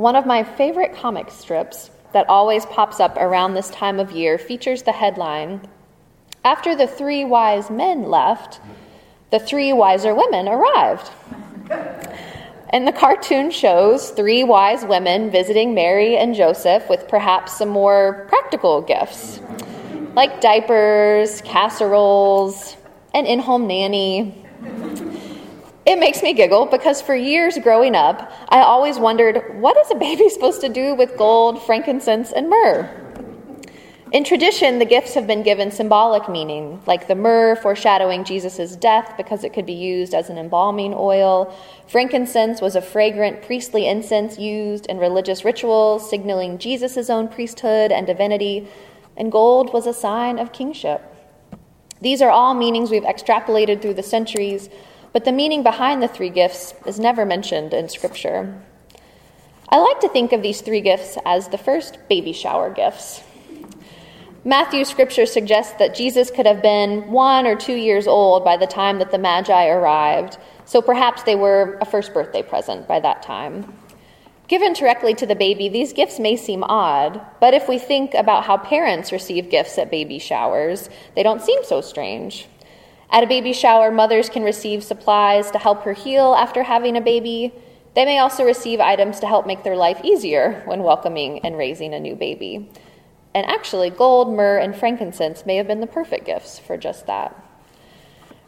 One of my favorite comic strips that always pops up around this time of year features the headline After the three wise men left, the three wiser women arrived. And the cartoon shows three wise women visiting Mary and Joseph with perhaps some more practical gifts, like diapers, casseroles, an in home nanny. It makes me giggle because for years growing up, I always wondered what is a baby supposed to do with gold, frankincense, and myrrh? In tradition, the gifts have been given symbolic meaning, like the myrrh foreshadowing Jesus' death because it could be used as an embalming oil. Frankincense was a fragrant priestly incense used in religious rituals, signaling Jesus' own priesthood and divinity. And gold was a sign of kingship. These are all meanings we've extrapolated through the centuries, but the meaning behind the three gifts is never mentioned in Scripture. I like to think of these three gifts as the first baby shower gifts. Matthew's scripture suggests that Jesus could have been one or two years old by the time that the Magi arrived, so perhaps they were a first birthday present by that time. Given directly to the baby, these gifts may seem odd, but if we think about how parents receive gifts at baby showers, they don't seem so strange. At a baby shower, mothers can receive supplies to help her heal after having a baby. They may also receive items to help make their life easier when welcoming and raising a new baby. And actually, gold, myrrh, and frankincense may have been the perfect gifts for just that.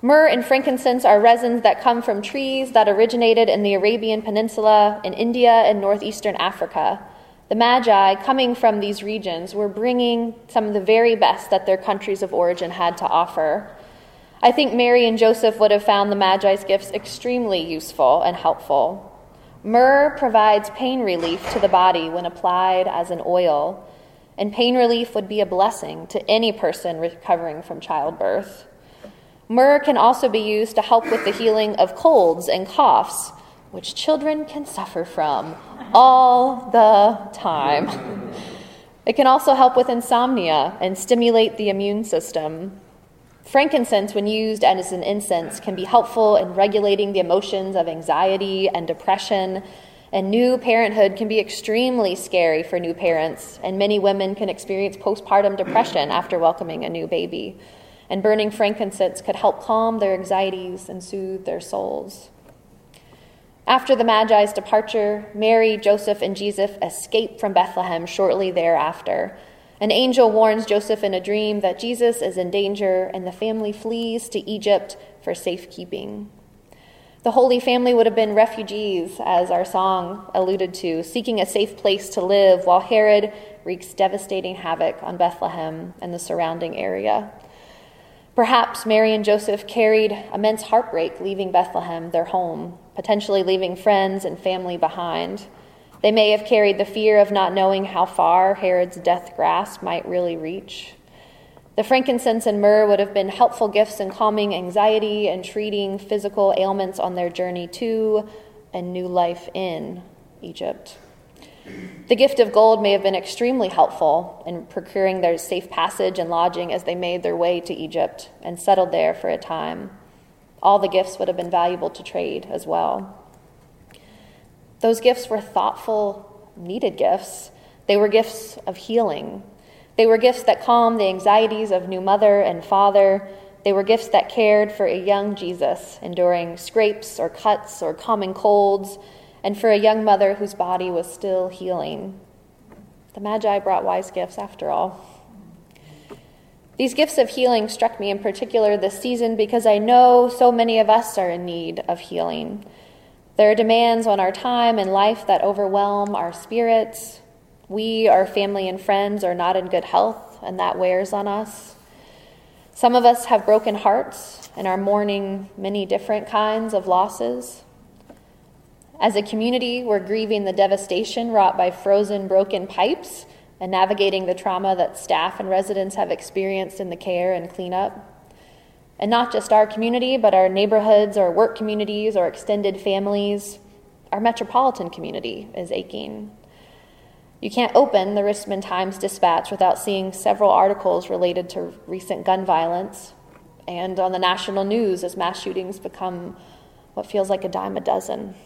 Myrrh and frankincense are resins that come from trees that originated in the Arabian Peninsula, in India, and northeastern Africa. The Magi, coming from these regions, were bringing some of the very best that their countries of origin had to offer. I think Mary and Joseph would have found the Magi's gifts extremely useful and helpful. Myrrh provides pain relief to the body when applied as an oil and pain relief would be a blessing to any person recovering from childbirth. Myrrh can also be used to help with the healing of colds and coughs, which children can suffer from all the time. It can also help with insomnia and stimulate the immune system. Frankincense, when used as an incense, can be helpful in regulating the emotions of anxiety and depression and new parenthood can be extremely scary for new parents, and many women can experience postpartum depression after welcoming a new baby. And burning frankincense could help calm their anxieties and soothe their souls. After the Magi's departure, Mary, Joseph, and Jesus escape from Bethlehem shortly thereafter. An angel warns Joseph in a dream that Jesus is in danger, and the family flees to Egypt for safekeeping. The Holy Family would have been refugees, as our song alluded to, seeking a safe place to live while Herod wreaks devastating havoc on Bethlehem and the surrounding area. Perhaps Mary and Joseph carried immense heartbreak leaving Bethlehem, their home, potentially leaving friends and family behind. They may have carried the fear of not knowing how far Herod's death grasp might really reach. The frankincense and myrrh would have been helpful gifts in calming anxiety and treating physical ailments on their journey to and new life in Egypt. The gift of gold may have been extremely helpful in procuring their safe passage and lodging as they made their way to Egypt and settled there for a time. All the gifts would have been valuable to trade as well. Those gifts were thoughtful, needed gifts. They were gifts of healing, they were gifts that calmed the anxieties of new mother and father. They were gifts that cared for a young Jesus, enduring scrapes or cuts or common colds, and for a young mother whose body was still healing. The Magi brought wise gifts after all. These gifts of healing struck me in particular this season because I know so many of us are in need of healing. There are demands on our time and life that overwhelm our spirits, we, our family, and friends are not in good health, and that wears on us. Some of us have broken hearts and are mourning many different kinds of losses. As a community, we're grieving the devastation wrought by frozen, broken pipes and navigating the trauma that staff and residents have experienced in the care and cleanup. And not just our community, but our neighborhoods, our work communities, our extended families, our metropolitan community is aching. You can't open the Richmond Times Dispatch without seeing several articles related to recent gun violence, and on the national news as mass shootings become what feels like a dime a dozen.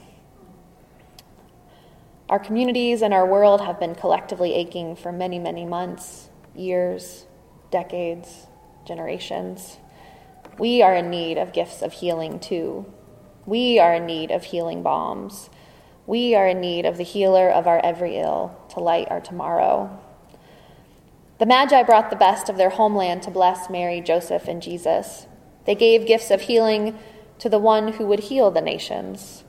Our communities and our world have been collectively aching for many, many months, years, decades, generations. We are in need of gifts of healing too. We are in need of healing balms. We are in need of the healer of our every ill to light our tomorrow. The Magi brought the best of their homeland to bless Mary, Joseph, and Jesus. They gave gifts of healing to the one who would heal the nations,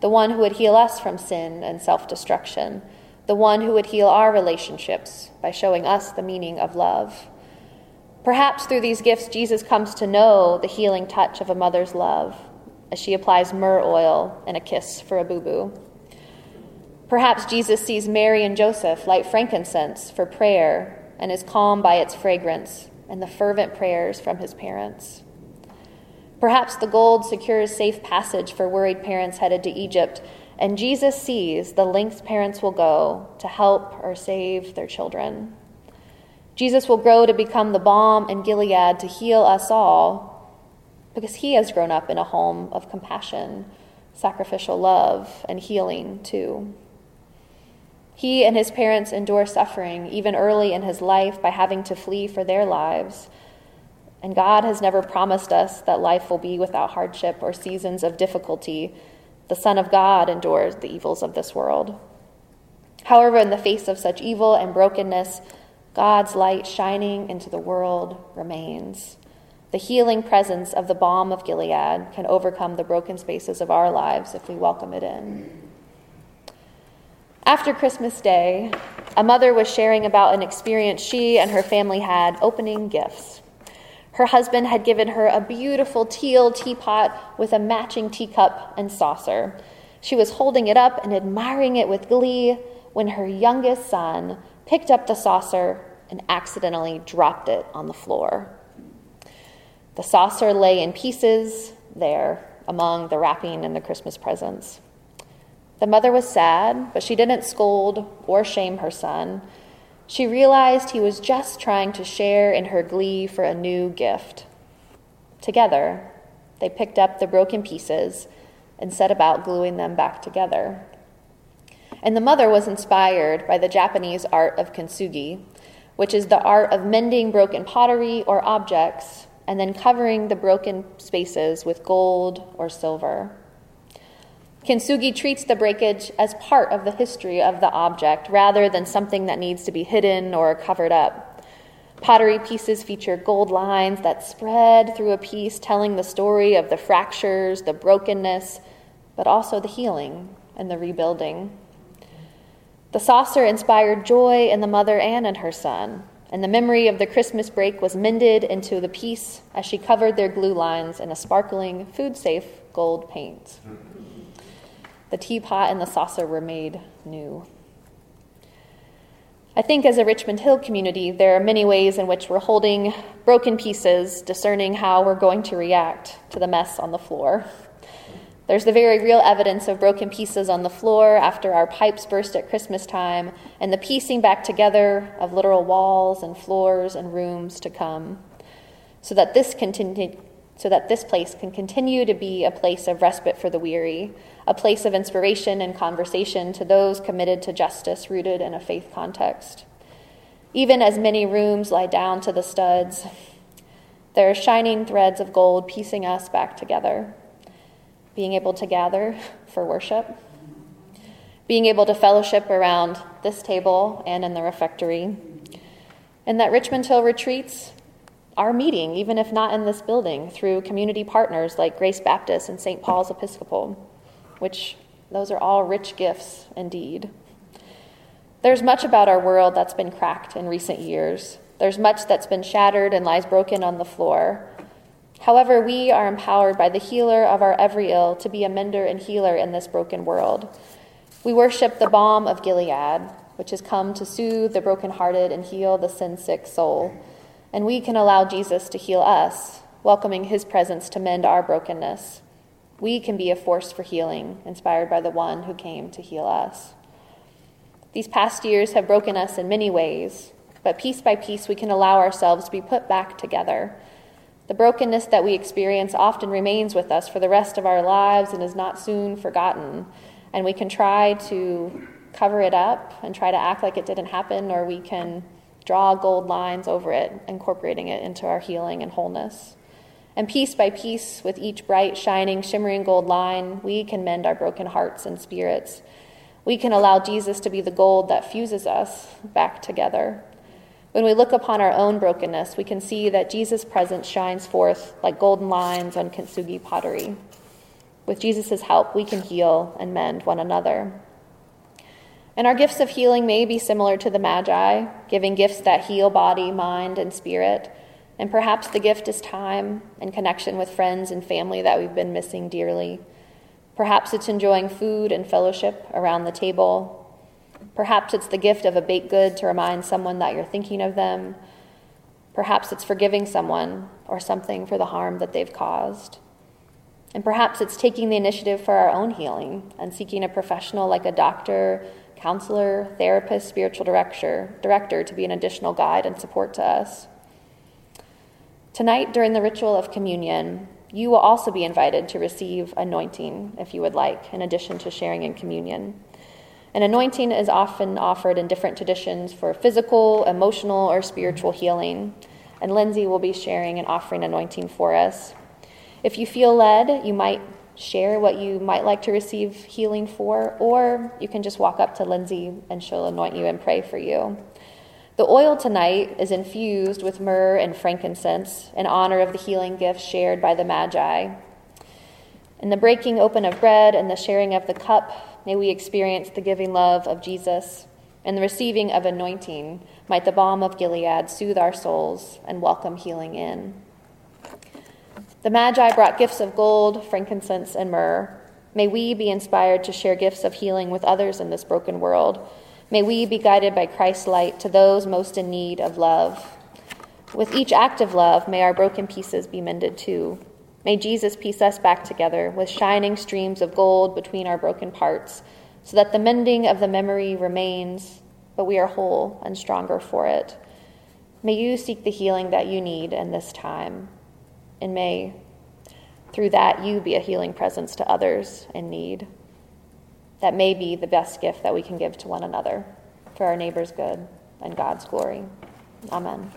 the one who would heal us from sin and self destruction, the one who would heal our relationships by showing us the meaning of love. Perhaps through these gifts, Jesus comes to know the healing touch of a mother's love as she applies myrrh oil and a kiss for a boo boo. Perhaps Jesus sees Mary and Joseph light frankincense for prayer and is calmed by its fragrance and the fervent prayers from his parents. Perhaps the gold secures safe passage for worried parents headed to Egypt, and Jesus sees the lengths parents will go to help or save their children. Jesus will grow to become the balm in Gilead to heal us all because he has grown up in a home of compassion, sacrificial love, and healing too. He and his parents endure suffering even early in his life by having to flee for their lives. And God has never promised us that life will be without hardship or seasons of difficulty. The Son of God endures the evils of this world. However, in the face of such evil and brokenness, God's light shining into the world remains. The healing presence of the balm of Gilead can overcome the broken spaces of our lives if we welcome it in. After Christmas Day, a mother was sharing about an experience she and her family had opening gifts. Her husband had given her a beautiful teal teapot with a matching teacup and saucer. She was holding it up and admiring it with glee when her youngest son picked up the saucer and accidentally dropped it on the floor. The saucer lay in pieces there among the wrapping and the Christmas presents. The mother was sad, but she didn't scold or shame her son. She realized he was just trying to share in her glee for a new gift. Together, they picked up the broken pieces and set about gluing them back together. And the mother was inspired by the Japanese art of kintsugi, which is the art of mending broken pottery or objects and then covering the broken spaces with gold or silver. Kintsugi treats the breakage as part of the history of the object rather than something that needs to be hidden or covered up. Pottery pieces feature gold lines that spread through a piece, telling the story of the fractures, the brokenness, but also the healing and the rebuilding. The saucer inspired joy in the mother and in her son, and the memory of the Christmas break was mended into the piece as she covered their glue lines in a sparkling, food safe gold paint. The teapot and the saucer were made new. I think as a Richmond Hill community, there are many ways in which we're holding broken pieces, discerning how we're going to react to the mess on the floor. There's the very real evidence of broken pieces on the floor after our pipes burst at Christmas time, and the piecing back together of literal walls and floors and rooms to come, so that this so that this place can continue to be a place of respite for the weary, a place of inspiration and conversation to those committed to justice rooted in a faith context. Even as many rooms lie down to the studs, there are shining threads of gold piecing us back together. Being able to gather for worship, being able to fellowship around this table and in the refectory, and that Richmond Hill retreats are meeting, even if not in this building, through community partners like Grace Baptist and St. Paul's Episcopal which those are all rich gifts indeed. There's much about our world that's been cracked in recent years. There's much that's been shattered and lies broken on the floor. However, we are empowered by the healer of our every ill to be a mender and healer in this broken world. We worship the balm of Gilead, which has come to soothe the brokenhearted and heal the sin sick soul. And we can allow Jesus to heal us, welcoming his presence to mend our brokenness. We can be a force for healing, inspired by the one who came to heal us. These past years have broken us in many ways, but piece by piece we can allow ourselves to be put back together. The brokenness that we experience often remains with us for the rest of our lives and is not soon forgotten, and we can try to cover it up and try to act like it didn't happen, or we can draw gold lines over it, incorporating it into our healing and wholeness. And piece by piece, with each bright, shining, shimmering gold line, we can mend our broken hearts and spirits. We can allow Jesus to be the gold that fuses us back together. When we look upon our own brokenness, we can see that Jesus' presence shines forth like golden lines on kintsugi pottery. With Jesus' help, we can heal and mend one another. And our gifts of healing may be similar to the Magi, giving gifts that heal body, mind, and spirit. And perhaps the gift is time and connection with friends and family that we've been missing dearly. Perhaps it's enjoying food and fellowship around the table. Perhaps it's the gift of a baked good to remind someone that you're thinking of them. Perhaps it's forgiving someone or something for the harm that they've caused. And perhaps it's taking the initiative for our own healing and seeking a professional like a doctor, counselor, therapist, spiritual director, director to be an additional guide and support to us. Tonight, during the ritual of communion, you will also be invited to receive anointing if you would like, in addition to sharing in communion. An anointing is often offered in different traditions for physical, emotional, or spiritual healing, and Lindsay will be sharing and offering anointing for us. If you feel led, you might share what you might like to receive healing for, or you can just walk up to Lindsay and she'll anoint you and pray for you. The oil tonight is infused with myrrh and frankincense in honor of the healing gifts shared by the Magi. In the breaking open of bread and the sharing of the cup, may we experience the giving love of Jesus. and the receiving of anointing, might the balm of Gilead soothe our souls and welcome healing in. The Magi brought gifts of gold, frankincense, and myrrh. May we be inspired to share gifts of healing with others in this broken world. May we be guided by Christ's light to those most in need of love. With each act of love, may our broken pieces be mended too. May Jesus piece us back together with shining streams of gold between our broken parts, so that the mending of the memory remains, but we are whole and stronger for it. May you seek the healing that you need in this time and may through that you be a healing presence to others in need. That may be the best gift that we can give to one another for our neighbor's good and God's glory. Amen.